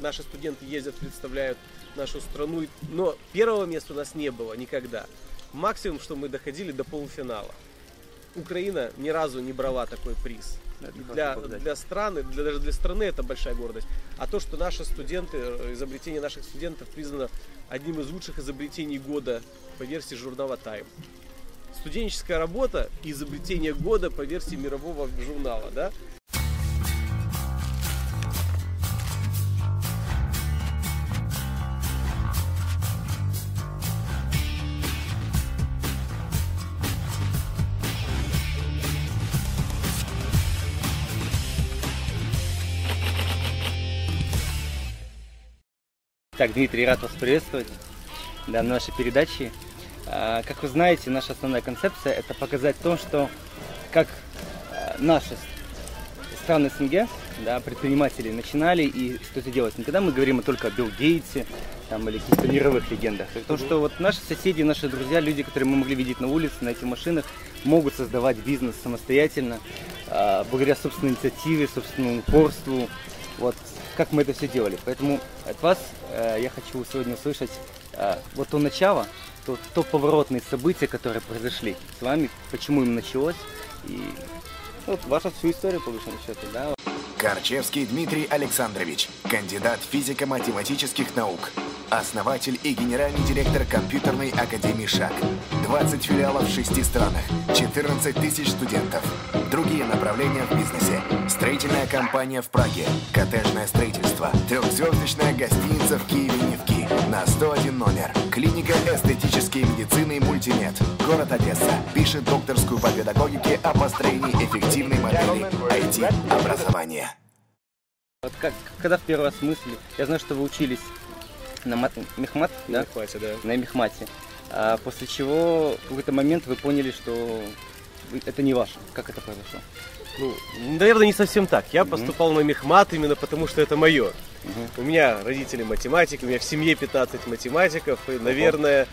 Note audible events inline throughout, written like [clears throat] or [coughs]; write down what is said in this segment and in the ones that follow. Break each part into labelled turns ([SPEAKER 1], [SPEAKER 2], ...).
[SPEAKER 1] Наши студенты ездят, представляют нашу страну, но первого места у нас не было никогда. Максимум, что мы доходили до полуфинала. Украина ни разу не брала такой приз. Для, для страны, для, даже для страны это большая гордость. А то, что наши студенты, э, изобретение наших студентов признано одним из лучших изобретений года по версии журнала Time. Студенческая работа и изобретение года по версии мирового журнала, да?
[SPEAKER 2] Так, Дмитрий, рад вас приветствовать да, на нашей передаче. А, как вы знаете, наша основная концепция – это показать то, что как а, наши страны СНГ, да, предприниматели начинали и что это делать. Никогда мы говорим только о Билл Гейтсе там, или каких-то мировых легендах. То, что вот наши соседи, наши друзья, люди, которые мы могли видеть на улице, на этих машинах, могут создавать бизнес самостоятельно, а, благодаря собственной инициативе, собственному упорству, вот как мы это все делали. Поэтому от вас э, я хочу сегодня услышать э, вот то начало, то, то поворотные события, которые произошли с вами, почему им началось, и вот ваша всю историю, по большому счету, да.
[SPEAKER 3] Корчевский Дмитрий Александрович, кандидат физико-математических наук, основатель и генеральный директор компьютерной академии ШАГ. 20 филиалов в 6 странах, 14 тысяч студентов. Другие направления в бизнесе. Строительная компания в Праге, коттеджное строительство, трехзвездочная гостиница в Киеве-Невки на 101 номер, клиника эстетической медицины «Мультимед», город Одесса, пишет докторскую по педагогике о построении эффективной модели IT-образования.
[SPEAKER 2] Вот как, когда в первый раз мысли, я знаю, что вы учились на мат, мехмат,
[SPEAKER 1] на
[SPEAKER 2] да?
[SPEAKER 1] мехмате, да.
[SPEAKER 2] На мехмате. А после чего в какой-то момент вы поняли, что это не ваше. Как это произошло?
[SPEAKER 1] Ну, наверное, не совсем так. Я поступал на мехмат именно потому, что это мое.
[SPEAKER 2] Угу.
[SPEAKER 1] У меня родители математики, у меня в семье 15 математиков, и, наверное,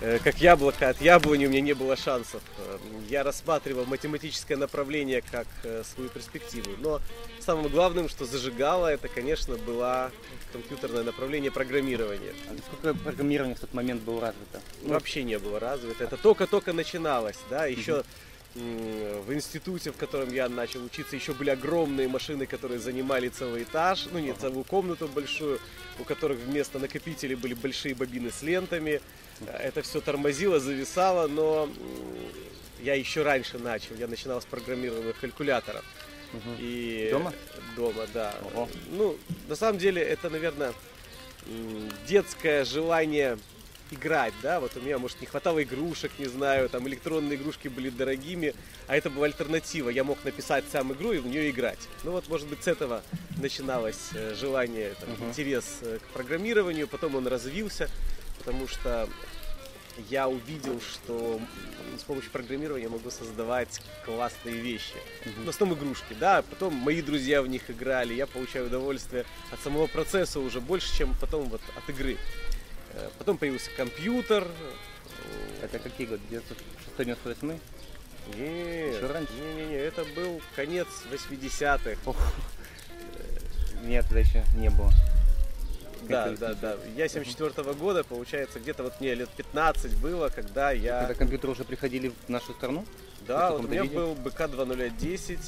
[SPEAKER 1] э, как яблоко от яблони у меня не было шансов. Э, Я рассматривал математическое направление как э, свою перспективу. Но самым главным, что зажигало, это, конечно, было компьютерное направление программирования.
[SPEAKER 2] А насколько программирование в тот момент было развито?
[SPEAKER 1] Вообще не было развито. Это только-только начиналось, да, еще м, в институте, в котором я начал учиться, еще были огромные машины, которые занимали целый этаж, ну не целую комнату большую, у которых вместо накопителей были большие бобины с лентами. Э, Это все тормозило, зависало, но я еще раньше начал. Я начинал с программируемых калькуляторов.
[SPEAKER 2] Мгм.
[SPEAKER 1] И
[SPEAKER 2] Дома?
[SPEAKER 1] Дома, да.
[SPEAKER 2] Ого.
[SPEAKER 1] Ну, на самом деле, это, наверное, детское желание играть, да, вот у меня, может, не хватало игрушек, не знаю, там электронные игрушки были дорогими, а это была альтернатива, я мог написать сам игру и в нее играть. Ну вот, может быть, с этого начиналось э, желание, там,
[SPEAKER 2] Мгм.
[SPEAKER 1] интерес э, к программированию, потом он развился, потому что я увидел, что с помощью программирования я могу создавать классные вещи.
[SPEAKER 2] Мгм.
[SPEAKER 1] В основном игрушки, да, потом мои друзья в них играли, я получаю удовольствие от самого процесса уже больше, чем потом вот от игры. Э, Потом появился компьютер.
[SPEAKER 2] Это какие годы? 96-98?
[SPEAKER 1] Нет,
[SPEAKER 2] Еще раньше?
[SPEAKER 1] не-не-не, это был конец 80-х.
[SPEAKER 2] Нет, тогда еще не было.
[SPEAKER 1] Да, да, да. Я 74 года, получается, где-то вот мне лет 15 было, когда я...
[SPEAKER 2] Когда компьютеры уже приходили в нашу страну?
[SPEAKER 1] Да, вот у меня
[SPEAKER 2] виде?
[SPEAKER 1] был БК 2010.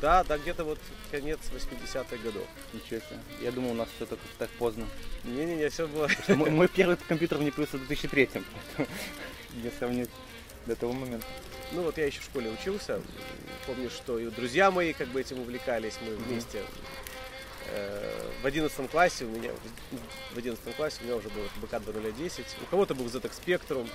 [SPEAKER 1] Да, да, где-то вот конец 80-х годов.
[SPEAKER 2] Ничего себе. Я думал, у нас все только так поздно.
[SPEAKER 1] Не-не-не, все было...
[SPEAKER 2] Мой, мой первый компьютер мне появился в 2003 поэтому [laughs] Не сравнить до того момента.
[SPEAKER 1] Ну вот я еще в школе учился. Помню, что и друзья мои как бы этим увлекались. Мы
[SPEAKER 2] Мгм.
[SPEAKER 1] вместе э, в 11 классе у меня в 11 классе у меня уже был БК 2010. У кого-то был ZX Spectrum.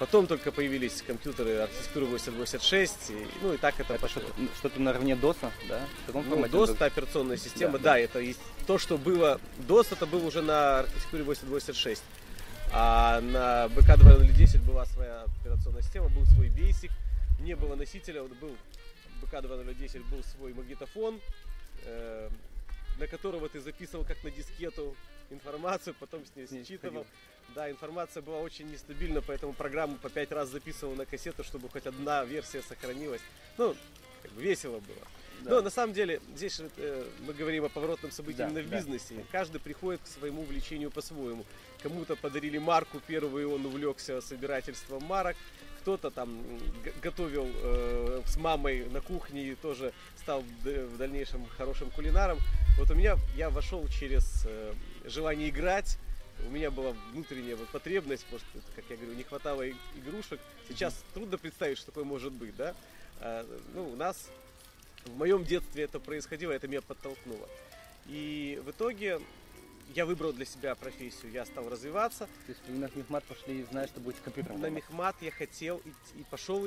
[SPEAKER 1] Потом только появились компьютеры архитектуры 8086. И, ну и так это,
[SPEAKER 2] Это
[SPEAKER 1] пошло.
[SPEAKER 2] что-то, что-то наравне DOS, да? В таком
[SPEAKER 1] Ну? DOS это операционная система,
[SPEAKER 2] Да,
[SPEAKER 1] да, это есть то, что было. DOS это был уже на архитектуре 8086. А на БК 2010 была своя операционная система, был свой Basic, не было носителя, вот был БК 2010 был свой магнитофон, э, на которого ты записывал как на дискету информацию, потом с ней
[SPEAKER 2] С ней
[SPEAKER 1] считывал. Да, информация была очень нестабильна, поэтому программу по пять раз записывал на кассету, чтобы хоть одна версия сохранилась. Ну, как бы весело было.
[SPEAKER 2] Да.
[SPEAKER 1] Но на самом деле здесь э, мы говорим о поворотном событии
[SPEAKER 2] Да,
[SPEAKER 1] именно в
[SPEAKER 2] да.
[SPEAKER 1] бизнесе. Каждый приходит к своему увлечению по-своему. Кому-то подарили марку первую, и он увлекся собирательством марок. Кто-то там готовил э, с мамой на кухне и тоже стал в дальнейшем хорошим кулинаром. Вот у меня я вошел через э, желание играть. У меня была внутренняя вот потребность, может, это, как я говорю, не хватало игрушек. Сейчас трудно представить, что такое может быть, да? А, ну, у нас в моем детстве это происходило, это меня подтолкнуло. И в итоге я выбрал для себя профессию, я стал развиваться.
[SPEAKER 2] То есть вы на мехмат пошли, зная, что будете компьютером
[SPEAKER 1] На мехмат я хотел идти- и пошел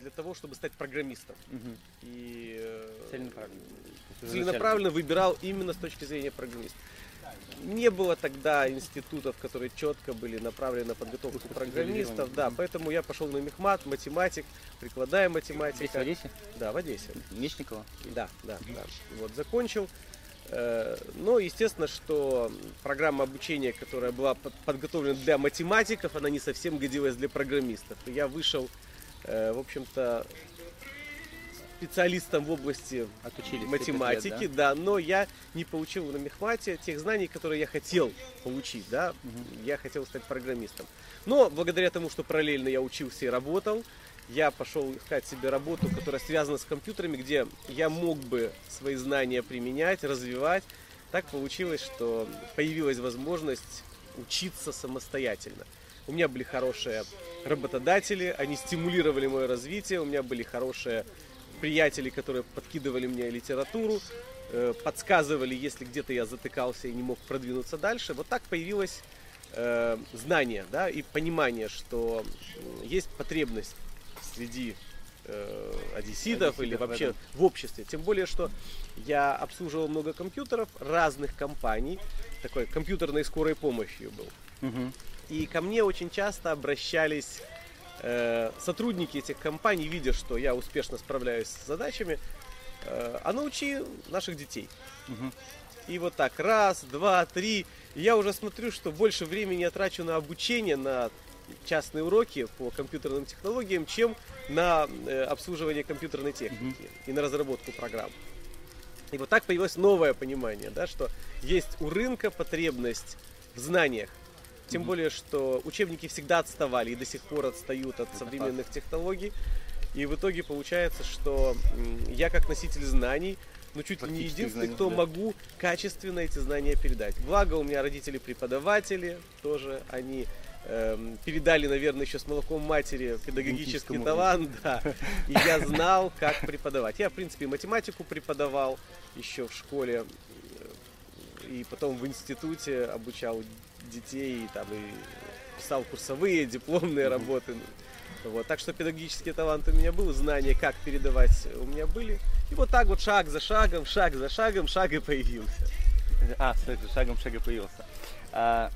[SPEAKER 1] для того, чтобы стать программистом.
[SPEAKER 2] Мгм.
[SPEAKER 1] И э,
[SPEAKER 2] Целенаправленно.
[SPEAKER 1] Целенаправленно выбирал именно с точки зрения программиста. Не было тогда институтов, которые четко были направлены на подготовку программистов, да, поэтому я пошел на мехмат, математик, прикладная
[SPEAKER 2] Здесь, в
[SPEAKER 1] математика.
[SPEAKER 2] Одессе?
[SPEAKER 1] Да, в Одессе.
[SPEAKER 2] Мечникова?
[SPEAKER 1] Да, да, да. Вот, закончил. Э, Но, естественно, что программа обучения, которая была под- подготовлена для математиков, она не совсем годилась для программистов. И я вышел, э, в общем-то, специалистом в области
[SPEAKER 2] Отучились.
[SPEAKER 1] математики,
[SPEAKER 2] лет,
[SPEAKER 1] да, но я не получил на мехмате тех знаний, которые я хотел получить, да, я хотел стать программистом. Но благодаря тому, что параллельно я учился и работал, я пошел искать себе работу, которая связана с компьютерами, где я мог бы свои знания применять, развивать. Так получилось, что появилась возможность учиться самостоятельно. У меня были хорошие работодатели, они стимулировали мое развитие, у меня были хорошие приятели, которые подкидывали мне литературу, э, подсказывали, если где-то я затыкался и не мог продвинуться дальше. Вот так появилось э, знание, да, и понимание, что есть потребность среди э, одесситов или
[SPEAKER 2] Одесситов в
[SPEAKER 1] вообще
[SPEAKER 2] этом.
[SPEAKER 1] в обществе. Тем более, что я обслуживал много компьютеров разных компаний, такой компьютерной скорой помощью был.
[SPEAKER 2] Мгм.
[SPEAKER 1] И ко мне очень часто обращались сотрудники этих компаний, видя, что я успешно справляюсь с задачами, э, а научи наших детей.
[SPEAKER 2] Мгм.
[SPEAKER 1] И вот так, раз, два, три. Я уже смотрю, что больше времени я трачу на обучение, на частные уроки по компьютерным технологиям, чем на э, обслуживание компьютерной техники и на разработку программ. И вот так появилось новое понимание, да, что есть у рынка потребность в знаниях. Тем более, что учебники всегда отставали и до сих пор отстают от современных технологий. И в итоге получается, что я как носитель знаний, ну чуть ли не единственный, кто
[SPEAKER 2] да.
[SPEAKER 1] могу качественно эти знания передать. Благо у меня родители преподаватели тоже, они эм, передали, наверное, еще с молоком матери педагогический талант, да. И я знал, как преподавать. Я, в принципе, математику преподавал еще в школе, э, и потом в институте обучал детей, и там и писал курсовые, дипломные работы. Вот. Так что педагогический талант у меня был, знания, как передавать у меня были. И вот так вот шаг за шагом, шаг за шагом, шаг и появился.
[SPEAKER 2] А, с шагом шага появился. А,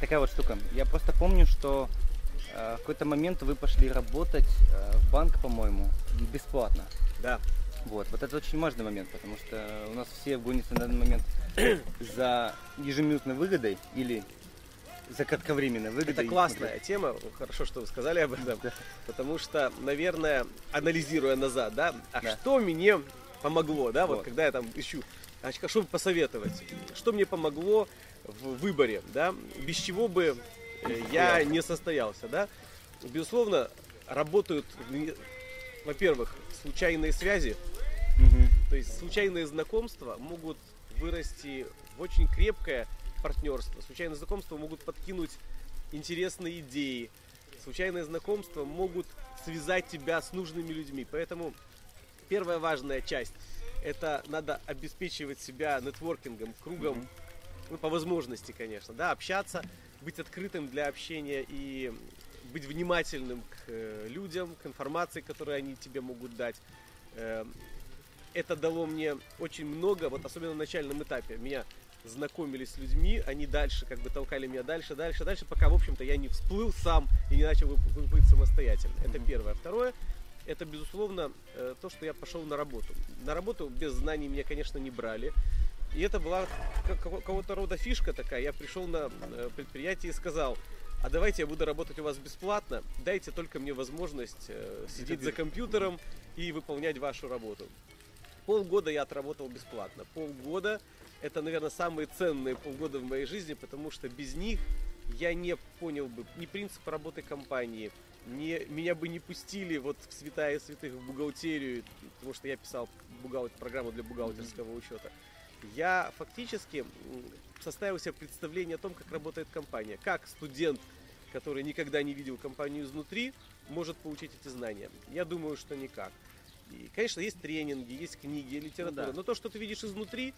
[SPEAKER 2] такая вот штука. Я просто помню, что а, в какой-то момент вы пошли работать а, в банк, по-моему, бесплатно.
[SPEAKER 1] Да.
[SPEAKER 2] Вот, вот это очень важный момент, потому что у нас все гонятся на данный момент [coughs] за ежеминутной выгодой или за кратковременной выгодой.
[SPEAKER 1] Это классная тема, хорошо, что вы сказали об этом, потому что, наверное, анализируя назад, да, а
[SPEAKER 2] Да.
[SPEAKER 1] что мне помогло, да, вот,
[SPEAKER 2] Вот.
[SPEAKER 1] когда я там ищу, а что посоветовать, что мне помогло в выборе, да, без чего бы э, я не состоялся, да, безусловно, работают, во-первых, случайные связи, То есть случайные знакомства могут вырасти в очень крепкое партнерство. Случайные знакомства могут подкинуть интересные идеи. Случайные знакомства могут связать тебя с нужными людьми. Поэтому первая важная часть это надо обеспечивать себя нетворкингом, кругом,
[SPEAKER 2] Мгм.
[SPEAKER 1] ну, по возможности, конечно, да, общаться, быть открытым для общения и быть внимательным к э, людям, к информации, которую они тебе могут дать. Это дало мне очень много, вот особенно на начальном этапе. Меня знакомились с людьми, они дальше как бы толкали меня дальше, дальше, дальше, пока, в общем-то, я не всплыл сам и не начал быть самостоятельно. Это первое. Второе, это, безусловно, э, то, что я пошел на работу. На работу без знаний меня, конечно, не брали. И это была как- како- какого-то рода фишка такая. Я пришел на э, предприятие и сказал, а давайте я буду работать у вас бесплатно, дайте только мне возможность э, сидеть за компьютером и выполнять вашу работу. Полгода я отработал бесплатно. Полгода это, наверное, самые ценные полгода в моей жизни, потому что без них я не понял бы ни принцип работы компании, не, меня бы не пустили вот в святая святых в бухгалтерию, потому что я писал бухгалтер, программу для бухгалтерского учета. Я фактически составил себе представление о том, как работает компания. Как студент, который никогда не видел компанию изнутри, может получить эти знания. Я думаю, что никак. И, конечно, есть тренинги, есть книги, литература.
[SPEAKER 2] Ну да.
[SPEAKER 1] Но то, что ты видишь изнутри,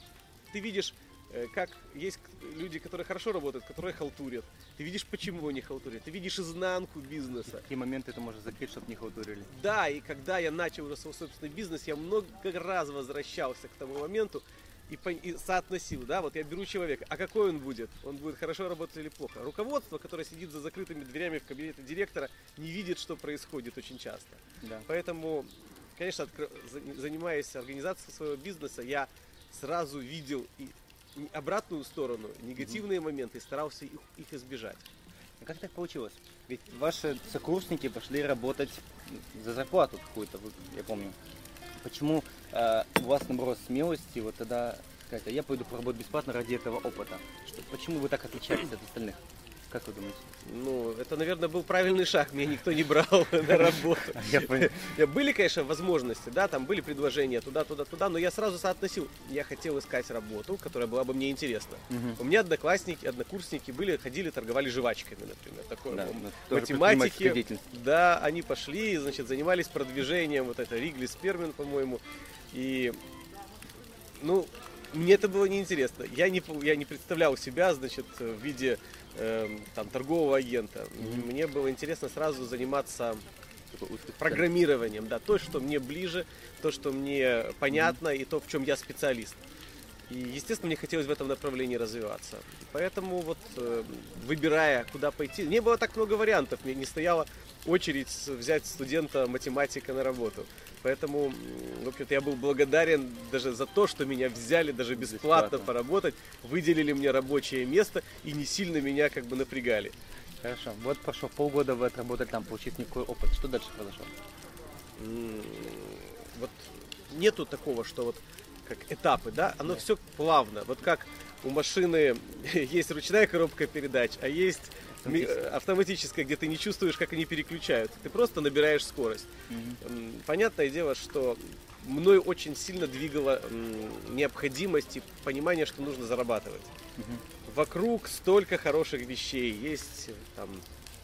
[SPEAKER 1] ты видишь, э, как есть люди, которые хорошо работают, которые халтурят. Ты видишь, почему они халтурят. Ты видишь изнанку бизнеса.
[SPEAKER 2] Какие моменты ты можешь закрыть, чтобы не халтурили?
[SPEAKER 1] Да, и когда я начал уже свой собственный бизнес, я много раз возвращался к тому моменту и, и соотносил, да, вот я беру человека, а какой он будет? Он будет хорошо работать или плохо? Руководство, которое сидит за закрытыми дверями в кабинете директора, не видит, что происходит очень часто.
[SPEAKER 2] Да.
[SPEAKER 1] Поэтому, конечно, за- занимаясь организацией своего бизнеса, я сразу видел и обратную сторону, негативные моменты, и старался их, их избежать.
[SPEAKER 2] А как так получилось? Ведь ваши сокурсники пошли работать за зарплату какую-то, я помню. Почему э, у вас набралось смелости вот тогда сказать, а я пойду поработать бесплатно ради этого опыта? Что, почему вы так отличаетесь от остальных? Как вы думаете?
[SPEAKER 1] Ну, это, наверное, был правильный шаг. Меня никто не брал [laughs] на работу. [laughs] [laughs] Были, конечно, возможности, да, там были предложения туда, туда, туда, но я сразу соотносил. Я хотел искать работу, которая была бы мне интересна. У меня одноклассники, однокурсники были, ходили, торговали жвачками, например. Такое
[SPEAKER 2] ну,
[SPEAKER 1] математики. Да, они пошли, значит, занимались продвижением, вот это Ригли Спермин, по-моему. И, ну, мне это было неинтересно. Я не, я не представлял себя, значит, в виде эм, там, торгового агента.
[SPEAKER 2] Мгм.
[SPEAKER 1] Мне было интересно сразу заниматься программированием, да, то, что мне ближе, то, что мне понятно и то, в чем я специалист. И, естественно, мне хотелось в этом направлении развиваться. Поэтому вот, э, выбирая, куда пойти, не было так много вариантов, мне не стояла очередь взять студента математика на работу. Поэтому, в общем-то, я был благодарен даже за то, что меня взяли даже бесплатно,
[SPEAKER 2] Бесплатно.
[SPEAKER 1] поработать, выделили мне рабочее место и не сильно меня как бы напрягали.
[SPEAKER 2] Хорошо. Вот прошло полгода, вы отработали там, получив никакой опыт. Что дальше произошло?
[SPEAKER 1] Вот нету такого, что вот как этапы, да, оно все плавно. Вот как у машины [laughs] есть ручная коробка передач, а есть
[SPEAKER 2] Автоматическая.
[SPEAKER 1] автоматическая, где ты не чувствуешь, как они переключают. Ты просто набираешь скорость. М, Понятное дело, что мной очень сильно двигала необходимость и понимание, что нужно зарабатывать.
[SPEAKER 2] Мгм.
[SPEAKER 1] Вокруг столько хороших вещей. Есть э, там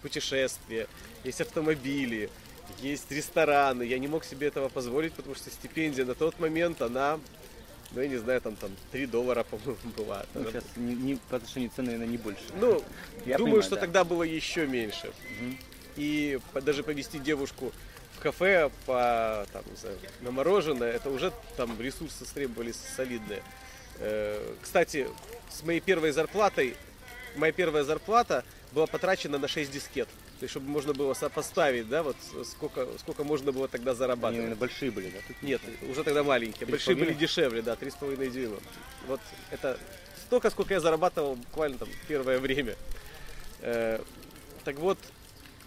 [SPEAKER 1] путешествия, есть автомобили, есть рестораны. Я не мог себе этого позволить, потому что стипендия на тот момент, она, ну я не знаю, там, там 3 доллара, [laughs] по-моему, была.
[SPEAKER 2] Ну, сейчас не, не, по отношению цены, наверное, не больше.
[SPEAKER 1] ну, [laughs]
[SPEAKER 2] Я
[SPEAKER 1] думаю,
[SPEAKER 2] понимаю,
[SPEAKER 1] что
[SPEAKER 2] да.
[SPEAKER 1] тогда было еще меньше.
[SPEAKER 2] Мгм.
[SPEAKER 1] И даже повести девушку в кафе по, там, не знаю, на мороженое, это уже там ресурсы требовались солидные. Э, Кстати, с моей первой зарплатой, моя первая зарплата была потрачена на 6 дискет. То есть, чтобы можно было сопоставить, да, вот сколько, сколько можно было тогда
[SPEAKER 2] Они,
[SPEAKER 1] зарабатывать.
[SPEAKER 2] наверное, большие были, да? Тут
[SPEAKER 1] Нет, уже тогда маленькие. Большие были дешевле, да, 3,5 дюйма. Вот это столько, сколько я зарабатывал буквально там первое время. Э, так вот,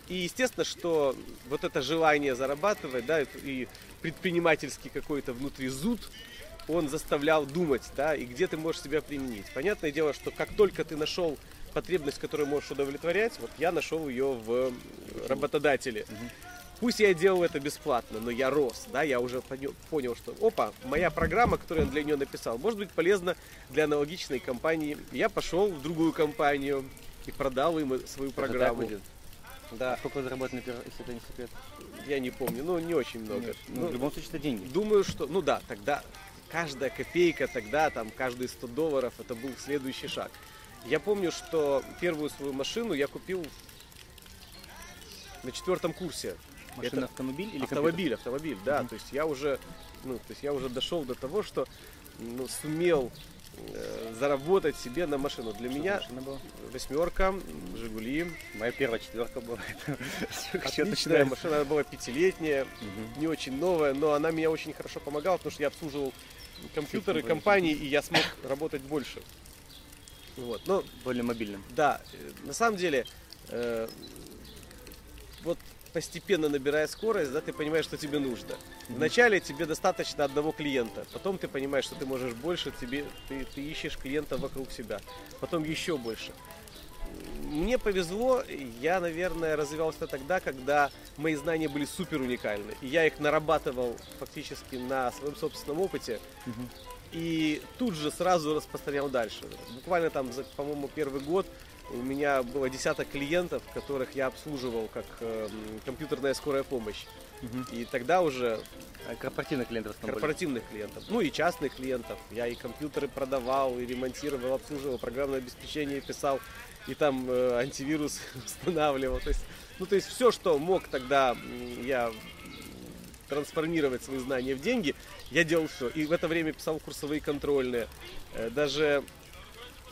[SPEAKER 1] и естественно, что вот это желание зарабатывать, да, и предпринимательский какой-то внутри зуд, он заставлял думать, да, и где ты можешь себя применить. Понятное дело, что как только ты нашел потребность, которую можешь удовлетворять, вот я нашел ее в работодателе. Пусть я делал это бесплатно, но я рос, да, я уже поня- понял, что, опа, моя программа, которую я для нее написал, может быть полезна для аналогичной компании. Я пошел в другую компанию и продал им свою
[SPEAKER 2] даже так
[SPEAKER 1] программу.
[SPEAKER 2] будет.
[SPEAKER 1] Да,
[SPEAKER 2] Сколько заработали, если это не секрет?
[SPEAKER 1] я не помню, ну не очень много.
[SPEAKER 2] Ну,
[SPEAKER 1] Ну,
[SPEAKER 2] в любом случае, это деньги.
[SPEAKER 1] Думаю, что, ну да, тогда каждая копейка тогда, там, каждые 100 долларов, это был следующий шаг. Я помню, что первую свою машину я купил на четвертом курсе.
[SPEAKER 2] Машина,
[SPEAKER 1] Это
[SPEAKER 2] автомобиль или
[SPEAKER 1] автомобиль, автомобиль, да.
[SPEAKER 2] Мгм.
[SPEAKER 1] То есть я уже, ну, то есть я уже дошел до того, что ну, сумел э, заработать себе на машину. Для
[SPEAKER 2] компьютер?
[SPEAKER 1] меня
[SPEAKER 2] Что машина была?
[SPEAKER 1] восьмерка, Жигули,
[SPEAKER 2] Моя первая четверка была. [laughs]
[SPEAKER 1] отличная машина, она была пятилетняя,
[SPEAKER 2] Мгм.
[SPEAKER 1] не очень новая, но она меня очень хорошо помогала, потому что я обслуживал компьютеры компании, и я смог работать больше. Вот. Но
[SPEAKER 2] Более мобильным.
[SPEAKER 1] да, э, на самом деле, э, вот постепенно набирая скорость, да, ты понимаешь, что тебе нужно. Вначале тебе достаточно одного клиента, потом ты понимаешь, что ты можешь больше, тебе, ты, ты ищешь клиента вокруг себя, потом еще больше. Мне повезло, я, наверное, развивался тогда, когда мои знания были супер уникальны. И я их нарабатывал фактически на своем собственном опыте. И тут же сразу распространял дальше. Буквально там, за, по-моему, первый год у меня было десяток клиентов, которых я обслуживал как э, компьютерная скорая помощь. И тогда уже
[SPEAKER 2] А корпоративных клиентов были?
[SPEAKER 1] корпоративных клиентов, ну и частных клиентов. Я и компьютеры продавал, и ремонтировал, обслуживал, программное обеспечение писал, и там э, антивирус [laughs] устанавливал. То есть, ну, то есть все, что мог тогда я трансформировать свои знания в деньги, я делал все. И в это время писал курсовые контрольные. Э, Даже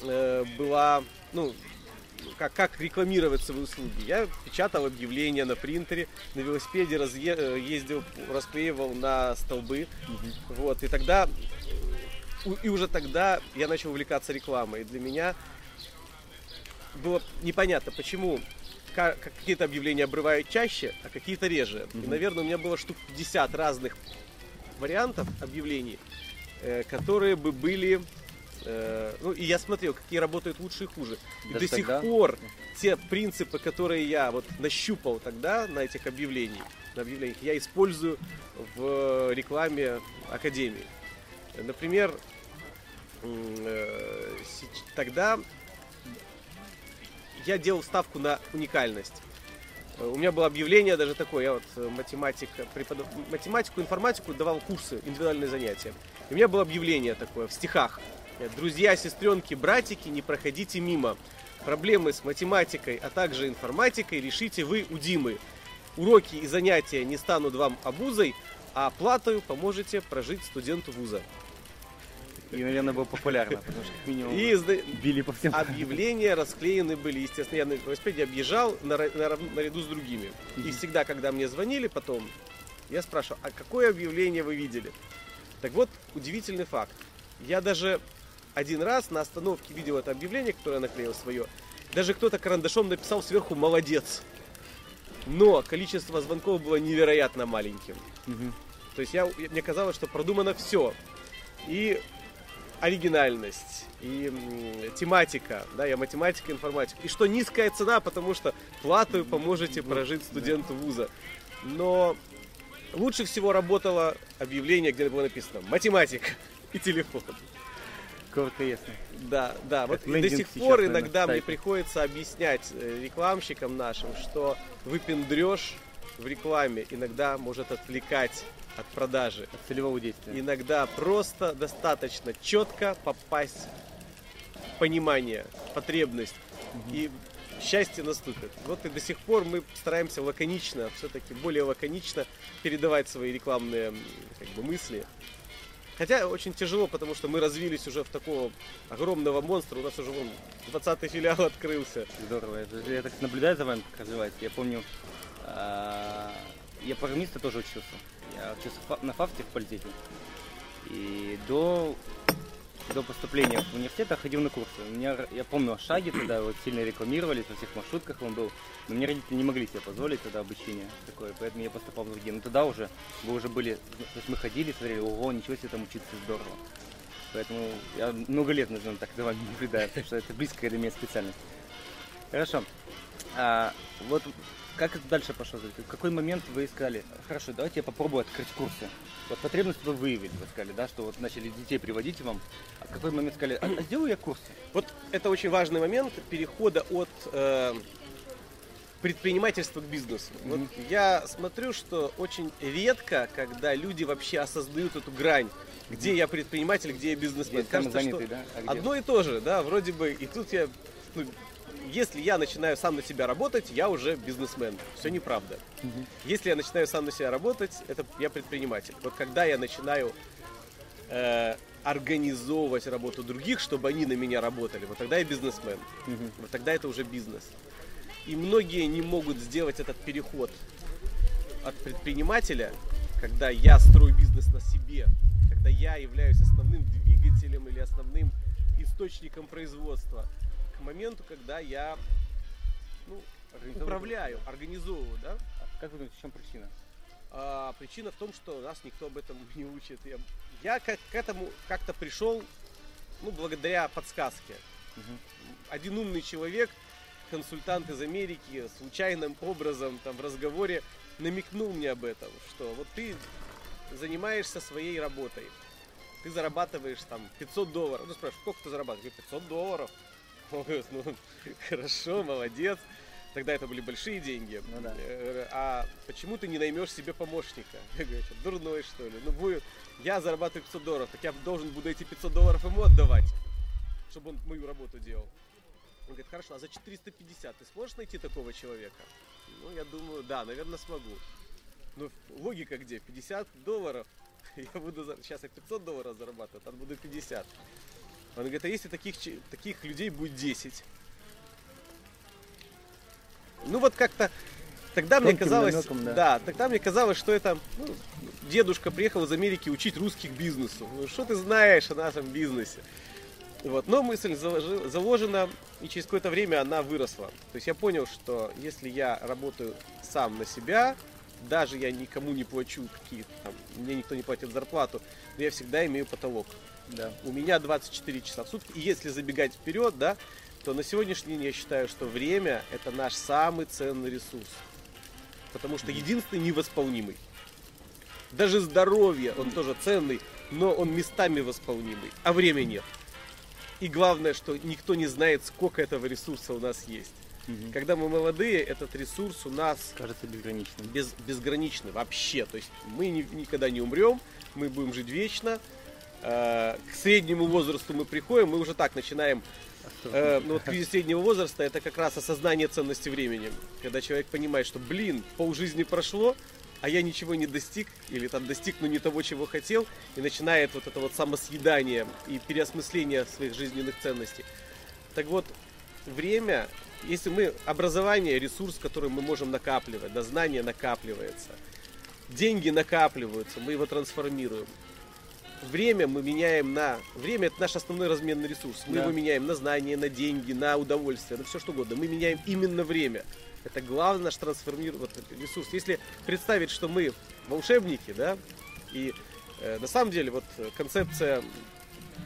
[SPEAKER 1] э, была, ну, как, как рекламировать свои услуги. Я печатал объявления на принтере, на велосипеде разъе- э, ездил, расклеивал на столбы. Вот, и тогда, и уже тогда я начал увлекаться рекламой. И для меня было непонятно, почему ка- какие-то объявления обрывают чаще, а какие-то реже. И, наверное, у меня было штук 50 разных вариантов объявлений, э, которые бы были... э, ну, и я смотрел, какие работают лучше и хуже. И
[SPEAKER 2] Даже
[SPEAKER 1] до сих
[SPEAKER 2] тогда?
[SPEAKER 1] пор те принципы, которые я вот нащупал тогда на этих объявлениях, на объявлениях, я использую в рекламе Академии. Например, э, тогда я делал ставку на уникальность. Э, У меня было объявление даже такое, я вот э, математика, преподав... математику, информатику давал курсы, индивидуальные занятия. И у меня было объявление такое в стихах. Э, Друзья, сестренки, братики, не проходите мимо. Проблемы с математикой, а также информатикой решите вы у Димы. Уроки и занятия не станут вам обузой, а платою поможете прожить студенту вуза.
[SPEAKER 2] И, наверное, было популярно, потому что как минимум
[SPEAKER 1] И зна-
[SPEAKER 2] били по всем.
[SPEAKER 1] Объявления расклеены были, естественно, я на велосипеде объезжал нара- нарав- наряду с другими. И всегда, когда мне звонили потом, я спрашивал, а какое объявление вы видели? Так вот, удивительный факт. Я даже один раз на остановке видел это объявление, которое я наклеил свое. Даже кто-то карандашом написал сверху «молодец». Но количество звонков было невероятно маленьким.
[SPEAKER 2] Мгм.
[SPEAKER 1] То есть я, мне казалось, что продумано все. И оригинальность, и тематика, да, я математика, информатика. И что низкая цена, потому что плату поможете прожить студенту вуза. Но лучше всего работало объявление, где было написано математика и телефон.
[SPEAKER 2] Коротко ясно.
[SPEAKER 1] Да, да. Вот до сих пор иногда мне приходится объяснять э, рекламщикам нашим, что выпендреж в рекламе иногда может отвлекать от продажи.
[SPEAKER 2] От целевого действия.
[SPEAKER 1] Иногда просто достаточно четко попасть в понимание, потребность. И счастье наступит. Вот и до сих пор мы стараемся лаконично, все-таки более лаконично передавать свои рекламные как бы, мысли. Хотя очень тяжело, потому что мы развились уже в такого огромного монстра. У нас уже вон 20-й филиал открылся.
[SPEAKER 2] Здорово. Это- Я так наблюдаю за вами, как развиваетесь. Я помню, а, я программиста тоже учился. Я учился на ФАФТе в политехе. И до, до поступления в университет ходил на курсы. У меня, я помню шаги тогда вот сильно рекламировались, во всех маршрутках он был. Но мне родители не могли себе позволить тогда обучение такое, поэтому я поступал в другие. Но тогда уже, вы уже были, то есть мы ходили, смотрели, ого, ничего себе там учиться здорово. Поэтому я много лет, наверное, так за вами наблюдаю, потому что это близкая для меня специальность. Хорошо. А, вот как это дальше пошло? В какой момент вы искали? Хорошо, давайте я попробую открыть курсы. Вот потребность вы выявили, вы сказали, да, что вот начали детей приводить вам. А в какой момент сказали, а, а сделаю я курсы?
[SPEAKER 1] Вот это очень важный момент перехода от э, предпринимательства к бизнесу. Вот я смотрю, что очень редко, когда люди вообще осознают эту грань, где я предприниматель, где я бизнесмен.
[SPEAKER 2] Где
[SPEAKER 1] Кажется,
[SPEAKER 2] самозанятый,
[SPEAKER 1] что
[SPEAKER 2] да? А где?
[SPEAKER 1] одно и то же, да, вроде бы. И тут я, ну, если я начинаю сам на себя работать, я уже бизнесмен. Все неправда. Если я начинаю сам на себя работать, это я предприниматель. Вот когда я начинаю э, организовывать работу других, чтобы они на меня работали, вот тогда я бизнесмен.
[SPEAKER 2] Мгм.
[SPEAKER 1] Вот тогда это уже бизнес. И многие не могут сделать этот переход от предпринимателя, когда я строю бизнес на себе, когда я являюсь основным двигателем или основным источником производства, моменту, когда я ну, управляю, организовываю, да?
[SPEAKER 2] А Как вы думаете, в чем причина?
[SPEAKER 1] А причина в том, что нас никто об этом не учит. Я, я к, к этому как-то пришел, ну, благодаря подсказке.
[SPEAKER 2] Мгм.
[SPEAKER 1] Один умный человек, консультант из Америки, случайным образом там в разговоре намекнул мне об этом, что вот ты занимаешься своей работой, ты зарабатываешь там 500 долларов. Ну, спрашиваю, сколько ты зарабатываешь? Я говорю, 500 долларов. Ну, [laughs] хорошо, молодец. Тогда это были большие деньги.
[SPEAKER 2] Ну да.
[SPEAKER 1] Э, А почему ты не наймешь себе помощника? [laughs] Я говорю, что, дурной что ли? Ну, будет, я зарабатываю 500 долларов, так я должен буду эти 500 долларов ему отдавать, чтобы он мою работу делал. Он говорит, хорошо, а за 450 ты сможешь найти такого человека? Ну, я думаю, да, наверное, смогу. Ну, логика где? 50 долларов. [laughs] Я буду, сейчас я 500 долларов зарабатываю, там буду 50. Он говорит, а если таких, таких людей будет 10? Ну, вот как-то тогда мне казалось,
[SPEAKER 2] намеком, да.
[SPEAKER 1] да, тогда мне казалось, что это ну, дедушка приехал из Америки учить русских бизнесу. Ну, что ты знаешь о нашем бизнесе? Вот. Но мысль заложена, и через какое-то время она выросла. То есть я понял, что если я работаю сам на себя, даже я никому не плачу какие-то мне никто не платит зарплату, но я всегда имею потолок.
[SPEAKER 2] Да.
[SPEAKER 1] У меня 24 часа в сутки. И если забегать вперед, да, то на сегодняшний день я считаю, что время это наш самый ценный ресурс. Потому что единственный невосполнимый. Даже здоровье, он тоже ценный, но он местами восполнимый, а время нет. И главное, что никто не знает, сколько этого ресурса у нас есть.
[SPEAKER 2] Мгм.
[SPEAKER 1] Когда мы молодые, этот ресурс у нас
[SPEAKER 2] Кажется безграничным.
[SPEAKER 1] без, безграничны вообще. То есть мы ни- никогда не умрем, мы будем жить вечно. Э, К среднему возрасту мы приходим, мы уже так начинаем. э, ну, вот кризис среднего возраста это как раз осознание ценности времени. Когда человек понимает, что, блин, полжизни прошло, а я ничего не достиг, или там достиг, но не того, чего хотел, и начинает вот это вот самосъедание и переосмысление своих жизненных ценностей. Так вот, время, если мы, образование, ресурс, который мы можем накапливать, да, знание накапливается, деньги накапливаются, мы его трансформируем. Время мы меняем на... Время это наш основной разменный ресурс. Мы
[SPEAKER 2] Да.
[SPEAKER 1] его меняем на знания, на деньги, на удовольствие, на все что угодно. Мы меняем именно время. Это главный наш трансформированный ресурс. Если представить, что мы волшебники, да, и э, на самом деле вот концепция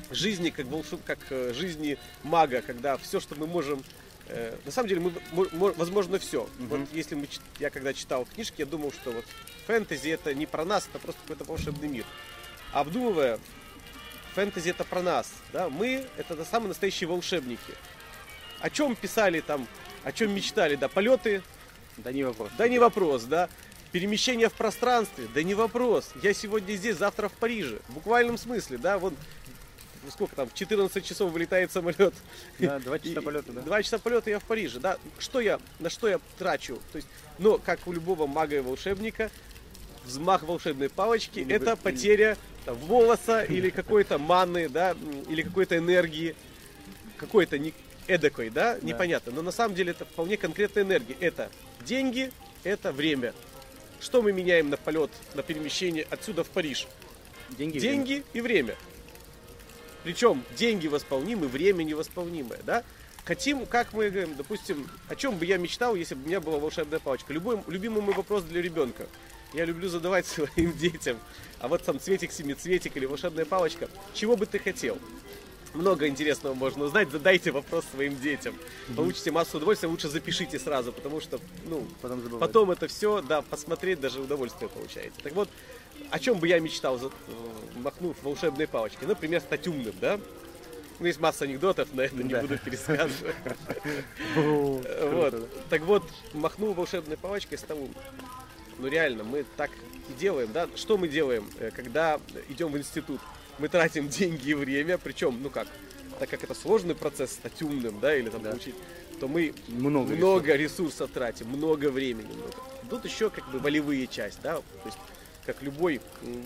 [SPEAKER 1] жизни как волшеб, как э, жизни мага, когда все, что мы можем, э, на самом деле мы, мо- мо- возможно, все.
[SPEAKER 2] Мгм.
[SPEAKER 1] Вот если мы, я когда читал книжки, я думал, что вот фэнтези это не про нас, это просто какой-то волшебный мир. Обдумывая, фэнтези это про нас, да, мы это самые настоящие волшебники. О чем писали там, о чем мечтали, да, полеты,
[SPEAKER 2] Да не вопрос.
[SPEAKER 1] да не вопрос, да. Перемещение в пространстве, да не вопрос. Я сегодня здесь, завтра в Париже. В буквальном смысле, да, вот ну, сколько там, в 14 часов вылетает самолет.
[SPEAKER 2] Да, два часа
[SPEAKER 1] И-
[SPEAKER 2] полета, да.
[SPEAKER 1] Два часа полета я в Париже, да. Что я, на что я трачу? То есть, но как у любого мага и волшебника, взмах волшебной палочки это потеря там, волоса или какой-то маны, да, или какой-то энергии, какой-то не, эдакой, да, непонятно. Но на самом деле это вполне конкретная энергия. Это деньги, это время. Что мы меняем на полет, на перемещение отсюда в Париж?
[SPEAKER 2] Деньги.
[SPEAKER 1] деньги и время. Причем деньги восполнимы, время невосполнимое, да? Хотим, как мы говорим, допустим, о чем бы я мечтал, если бы у меня была волшебная палочка. Любой, любимый мой вопрос для ребенка. Я люблю задавать [laughs] своим детям. А вот там цветик, семицветик или волшебная палочка. Чего бы ты хотел? Много интересного можно узнать. Задайте вопрос своим детям. Получите массу удовольствия. Лучше запишите сразу, потому что, ну,
[SPEAKER 2] Потом забывать.
[SPEAKER 1] Потом это все, да, посмотреть даже удовольствие получаете. Так вот, о чем бы я мечтал, э, махнув волшебной палочкой? Например, стать умным, да? Ну, есть масса анекдотов, на это не
[SPEAKER 2] Да.
[SPEAKER 1] буду пересказывать. [laughs] Вот. Так вот, махнул волшебной палочкой, стал. Ну реально, мы так и делаем, да? Что мы делаем, э, когда идем в институт? Мы тратим [laughs] деньги и время, причем, ну как, так как это сложный процесс стать умным, да, или там
[SPEAKER 2] Да.
[SPEAKER 1] получить, то мы
[SPEAKER 2] Много.
[SPEAKER 1] много ресурсов тратим, много времени. Много. Тут еще как бы волевые часть, да, то есть как любой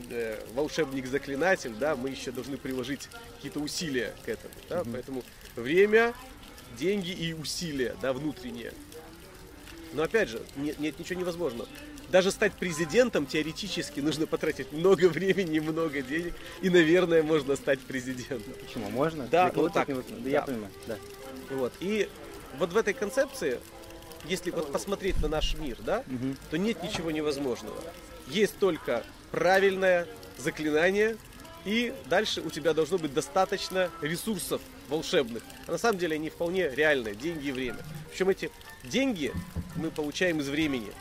[SPEAKER 1] э, волшебник-заклинатель, да, мы еще должны приложить какие-то усилия к этому, да, поэтому время, деньги и усилия, да, внутренние. Но опять же, нет, нет ничего невозможного. Даже стать президентом теоретически нужно потратить много [laughs] времени, много денег, и, наверное, можно стать президентом.
[SPEAKER 2] Почему? Можно?
[SPEAKER 1] Да, ну так.
[SPEAKER 2] Да,
[SPEAKER 1] да.
[SPEAKER 2] я понимаю, да.
[SPEAKER 1] Вот. И вот в этой концепции если вот посмотреть на наш мир, да,
[SPEAKER 2] Мгм.
[SPEAKER 1] то нет ничего невозможного. Есть только правильное заклинание, и дальше у тебя должно быть достаточно ресурсов волшебных. А на самом деле они вполне реальные, деньги и время. Причем эти деньги мы получаем из времени.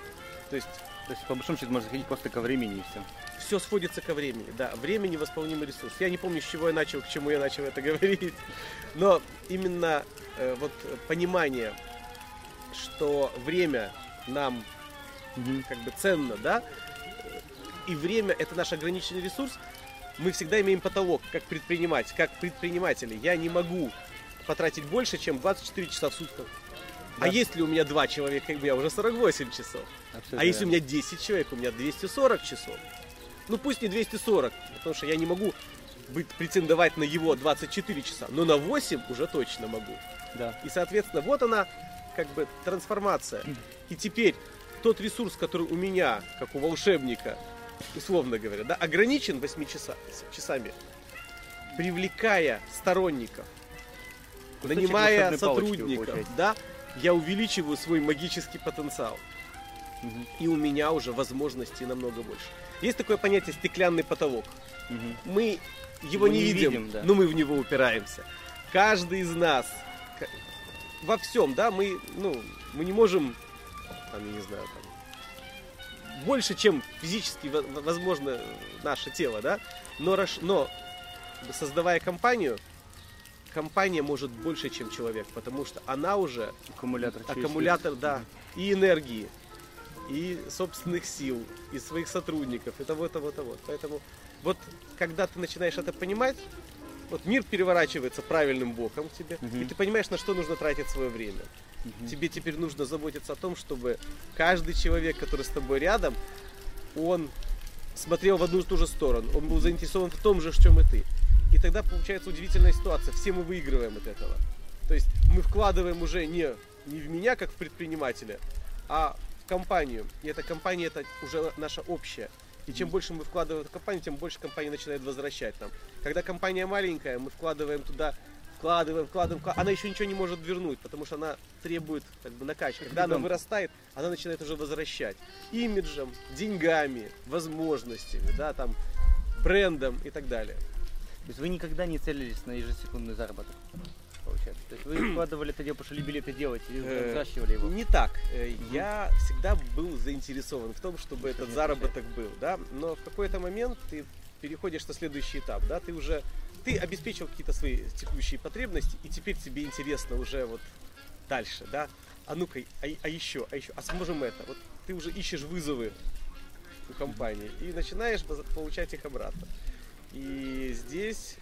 [SPEAKER 1] То есть
[SPEAKER 2] То есть, по большому счету, можно заходить просто ко времени и все.
[SPEAKER 1] все сводится ко времени. Да, время невосполнимый ресурс. Я не помню, с чего я начал, к чему я начал это [laughs] говорить. Но именно э, вот понимание, что время нам как бы ценно, да, и время это наш ограниченный ресурс, мы всегда имеем потолок, как предприниматель, как предприниматели. Я не могу потратить больше, чем 24 часа в сутках. А
[SPEAKER 2] Да.
[SPEAKER 1] если у меня два человека, у меня уже 48 часов.
[SPEAKER 2] Абсолютно
[SPEAKER 1] А если у меня 10 человек, у меня 240 часов. Ну пусть не 240, потому что я не могу быть, претендовать на его 24 часа, но на 8 уже точно могу.
[SPEAKER 2] Да.
[SPEAKER 1] И, соответственно, вот она, как бы, трансформация. И теперь тот ресурс, который у меня, как у волшебника, условно говоря, да, ограничен 8 часа, часами, привлекая сторонников,
[SPEAKER 2] Кусочек
[SPEAKER 1] нанимая сотрудников, да, я увеличиваю свой магический потенциал.
[SPEAKER 2] Мгм.
[SPEAKER 1] И у меня уже возможностей намного больше. Есть такое понятие стеклянный потолок.
[SPEAKER 2] Мгм.
[SPEAKER 1] Мы его
[SPEAKER 2] Его
[SPEAKER 1] не,
[SPEAKER 2] не
[SPEAKER 1] видим,
[SPEAKER 2] видим, да.
[SPEAKER 1] но мы в него упираемся. Каждый из нас во всем, да, мы, ну, мы не можем, там, я не знаю, там, больше, чем физически во- во- возможно наше тело, да, но, но создавая компанию, компания может больше, чем человек, потому что она уже
[SPEAKER 2] Аккумулятор.
[SPEAKER 1] аккумулятор, да, и энергии, и собственных сил, и своих сотрудников, и того, того, того. Поэтому вот когда ты начинаешь это понимать, вот мир переворачивается правильным боком к тебе,
[SPEAKER 2] Мгм.
[SPEAKER 1] и ты понимаешь, на что нужно тратить свое время.
[SPEAKER 2] Мгм.
[SPEAKER 1] Тебе теперь нужно заботиться о том, чтобы каждый человек, который с тобой рядом, он смотрел в одну и ту же сторону, он был заинтересован в том же, в чем и ты. И тогда получается удивительная ситуация, все мы выигрываем от этого. То есть мы вкладываем уже не, не в меня, как в предпринимателя, а в компанию. И эта компания это уже наша общая. И чем больше мы вкладываем в компанию, тем больше компания начинает возвращать нам. Когда компания маленькая, мы вкладываем туда, вкладываем, вкладываем, вкла- она еще ничего не может вернуть, потому что она требует как бы накачки. Когда она вырастает, она начинает уже возвращать имиджем, деньгами, возможностями, да, там, брендом и так далее.
[SPEAKER 2] То есть вы никогда не целились на ежесекундный заработок, получается? То есть вы [clears throat] вкладывали это дело, потому что любили это делать, и
[SPEAKER 1] Э,
[SPEAKER 2] взращивали его?
[SPEAKER 1] Не так. Э, Я всегда был заинтересован в том, чтобы этот заработок был, да. Но в какой-то момент ты переходишь на следующий этап, да. Ты уже ты обеспечил какие-то свои текущие потребности, и теперь тебе интересно уже вот дальше, да. А ну-ка, а, а еще, а еще, а сможем это? Вот ты уже ищешь вызовы у компании и начинаешь получать их обратно. И здесь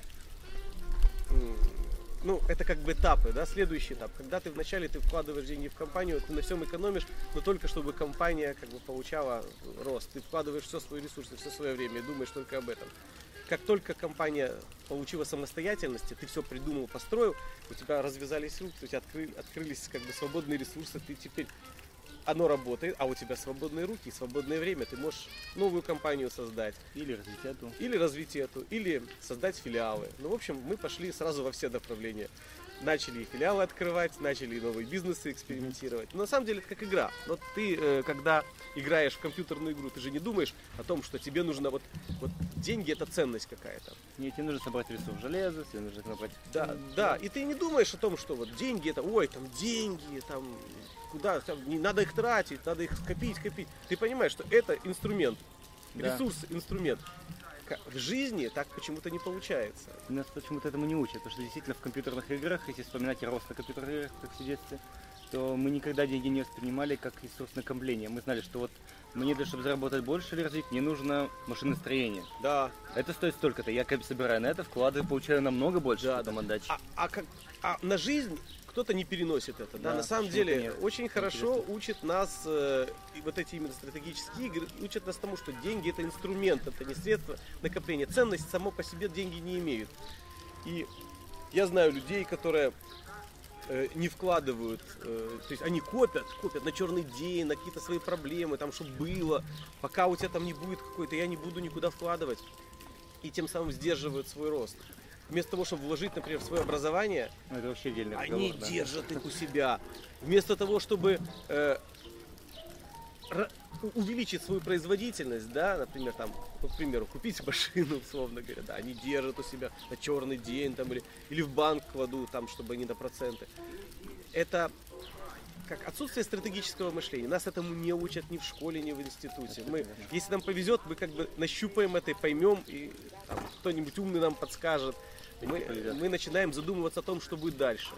[SPEAKER 1] ну, это как бы этапы, да, следующий этап. Когда ты вначале ты вкладываешь деньги в компанию, ты на всем экономишь, но только чтобы компания как бы получала рост. Ты вкладываешь все свои ресурсы, все свое время и думаешь только об этом. Как только компания получила самостоятельность, и ты все придумал, построил, у тебя развязались руки, у тебя откры- открылись как бы свободные ресурсы, ты теперь оно работает, а у тебя свободные руки, свободное время, ты можешь новую компанию создать,
[SPEAKER 2] Или развить эту?
[SPEAKER 1] или развить эту, или создать филиалы. Ну, в общем, мы пошли сразу во все направления. Начали и филиалы открывать, начали и новые бизнесы экспериментировать. Но на самом деле это как игра. Вот ты, э, когда играешь в компьютерную игру, ты же не думаешь о том, что тебе нужно вот, вот деньги это ценность какая-то.
[SPEAKER 2] Нет, тебе нужно собрать ресурс железа, тебе нужно собрать...
[SPEAKER 1] Да, да. И ты не думаешь о том, что вот деньги это, ой, там деньги, там куда, там, не надо их тратить, надо их копить, копить. Ты понимаешь, что это инструмент,
[SPEAKER 2] Да.
[SPEAKER 1] ресурс, инструмент. В жизни так почему-то не получается.
[SPEAKER 2] Нас почему-то этому не учат, потому что действительно в компьютерных играх, если вспоминать рост на компьютерных играх, как в детстве, то мы никогда деньги не воспринимали как ресурс накопления. Мы знали, что вот мне, для чтобы заработать больше или развить, мне нужно машиностроение.
[SPEAKER 1] Да,
[SPEAKER 2] Это стоит столько-то. Я как бы собираю на это, вкладываю, получаю намного больше
[SPEAKER 1] Да,
[SPEAKER 2] потом отдачи.
[SPEAKER 1] А, а как, а на жизнь кто-то не переносит это. Да,
[SPEAKER 2] Да,
[SPEAKER 1] на самом деле
[SPEAKER 2] нет.
[SPEAKER 1] очень хорошо
[SPEAKER 2] Интересно.
[SPEAKER 1] учит нас э, вот эти именно стратегические игры, учат нас тому, что деньги это инструмент, это не средство накопления. Ценность само по себе деньги не имеют. И я знаю людей, которые э, не вкладывают, э, то есть они копят, копят на черный день, на какие-то свои проблемы, там, чтобы было, пока у тебя там не будет какой-то, я не буду никуда вкладывать, и тем самым сдерживают свой рост. Вместо того, чтобы вложить, например, в свое образование,
[SPEAKER 2] Ну, это вообще отдельный
[SPEAKER 1] они
[SPEAKER 2] разговор, да.
[SPEAKER 1] держат их у себя. Вместо того, чтобы э, увеличить свою производительность, да, например, там, ну, к примеру, купить [laughs] машину, условно говоря, да, они держат у себя на черный день там или, или в банк кладут там, чтобы они на проценты. Это как отсутствие стратегического мышления. Нас этому не учат ни в школе, ни в институте. Мы, если нам повезет, мы как бы нащупаем это и поймем, и там, кто-нибудь умный нам подскажет. Мы, мы начинаем задумываться о том, что будет дальше.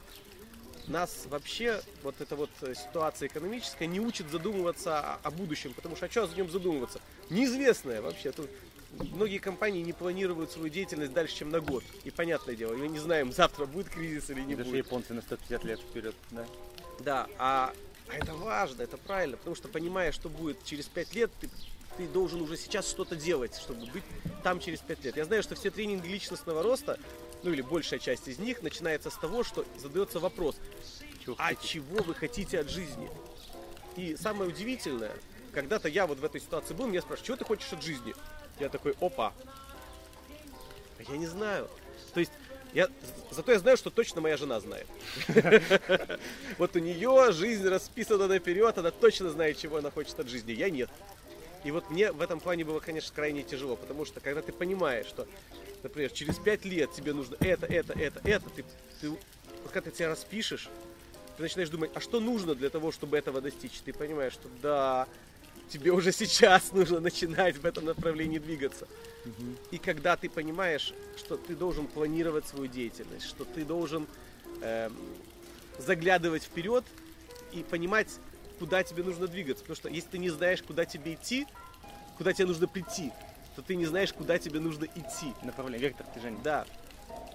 [SPEAKER 1] Нас вообще вот эта вот э, ситуация экономическая не учит задумываться о, о будущем, потому что о чем о нем задумываться? Неизвестное вообще. Тут многие компании не планируют свою деятельность дальше, чем на год. И понятное дело, мы не знаем, завтра будет кризис или не
[SPEAKER 2] Даже
[SPEAKER 1] будет.
[SPEAKER 2] японцы на 150 лет вперед, да.
[SPEAKER 1] Да, а, а это важно, это правильно, потому что понимая, что будет через 5 лет, ты, ты должен уже сейчас что-то делать, чтобы быть там через 5 лет. Я знаю, что все тренинги личностного роста, ну или большая часть из них, начинается с того, что задается вопрос,
[SPEAKER 2] Чего
[SPEAKER 1] а
[SPEAKER 2] хотите?
[SPEAKER 1] чего вы хотите от жизни? И самое удивительное, когда-то я вот в этой ситуации был, меня спрашивают, чего ты хочешь от жизни? Я такой, опа, а я не знаю. То есть, я, зато я знаю, что точно моя жена знает. [laughs] Вот у нее жизнь расписана наперед, она точно знает, чего она хочет от жизни. Я нет. И вот мне в этом плане было, конечно, крайне тяжело, потому что когда ты понимаешь, что, например, через пять лет тебе нужно это, это, это, это, ты, ты, вот когда ты себя распишешь, ты начинаешь думать, а что нужно для того, чтобы этого достичь? Ты понимаешь, что да, тебе уже сейчас нужно начинать в этом направлении двигаться. И когда ты понимаешь, что ты должен планировать свою деятельность, что ты должен эм, заглядывать вперед и понимать, куда тебе нужно двигаться. Потому что если ты не знаешь, куда тебе идти, куда тебе нужно прийти, то ты не знаешь, куда тебе нужно идти.
[SPEAKER 2] Направление, вектор движения.
[SPEAKER 1] Да.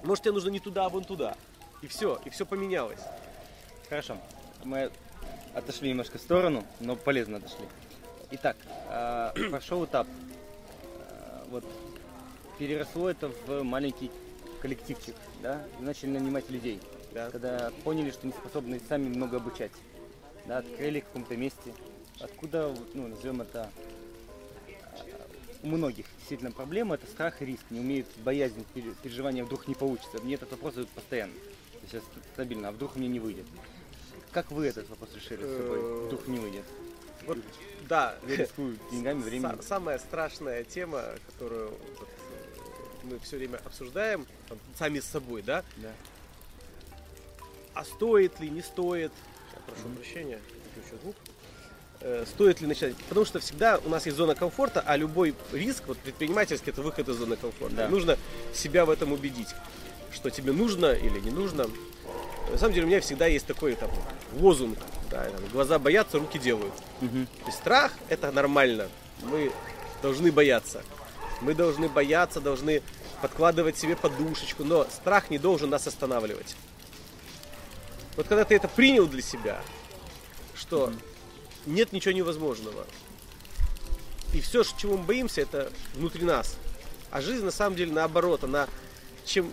[SPEAKER 1] Может, тебе нужно не туда, а вон туда. И все, и все поменялось.
[SPEAKER 2] Хорошо. Мы отошли немножко в сторону, но полезно отошли. Итак, а, прошел этап. А, Вот переросло это в маленький коллективчик, да? И начали нанимать людей.
[SPEAKER 1] Да.
[SPEAKER 2] Когда поняли, что не способны сами много обучать. Да, открыли в каком-то месте. Откуда, ну, назовем это, а, у многих действительно проблема это страх и риск. Не умеют боязнь, пере- переживания, вдруг не получится. Мне этот вопрос задают постоянно. Я стабильно, а вдруг мне не выйдет. Как вы этот вопрос решили с собой? Вдруг не выйдет.
[SPEAKER 1] Вот, [laughs] да.
[SPEAKER 2] Я рискую деньгами, временем.
[SPEAKER 1] Са- Самая страшная тема, которую вот, э, мы все время обсуждаем, там, сами с собой, да,
[SPEAKER 2] Да.
[SPEAKER 1] а стоит ли, не стоит, я прошу прощения, выключу звук, Э, стоит ли начать, потому что всегда у нас есть зона комфорта, а любой риск, вот предпринимательский, это выход из зоны комфорта.
[SPEAKER 2] Да.
[SPEAKER 1] Нужно себя в этом убедить, что тебе нужно или не нужно. На самом деле у меня всегда есть такой там, лозунг, да, глаза боятся, руки делают.
[SPEAKER 2] Мгм.
[SPEAKER 1] То есть страх это нормально. Мы должны бояться. Мы должны бояться, должны подкладывать себе подушечку, но страх не должен нас останавливать. Вот когда ты это принял для себя, что нет ничего невозможного. И все, чего мы боимся, это внутри нас. А жизнь на самом деле наоборот, она чем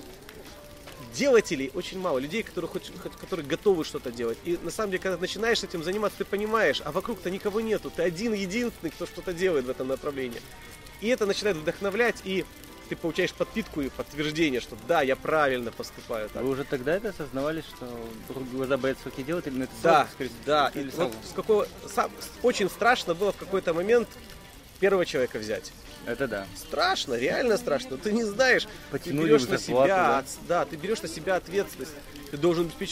[SPEAKER 1] делателей очень мало, людей, которые, хоть, которые готовы что-то делать. И на самом деле, когда ты начинаешь этим заниматься, ты понимаешь, а вокруг-то никого нету. Ты один единственный, кто что-то делает в этом направлении. И это начинает вдохновлять, и ты получаешь подпитку и подтверждение, что да, я правильно поступаю. Так.
[SPEAKER 2] Вы уже тогда это осознавали, что глаза боятся руки делать, или на это
[SPEAKER 1] Да,
[SPEAKER 2] сразу, скорее
[SPEAKER 1] да.
[SPEAKER 2] или сразу?
[SPEAKER 1] вот с какого, сам- очень страшно было в какой-то момент первого человека взять.
[SPEAKER 2] Это да.
[SPEAKER 1] Страшно, реально страшно. Ты не знаешь,
[SPEAKER 2] Потянули
[SPEAKER 1] ты берешь на
[SPEAKER 2] зарплату,
[SPEAKER 1] себя,
[SPEAKER 2] да?
[SPEAKER 1] да, ты берешь на себя ответственность. Ты должен обеспечивать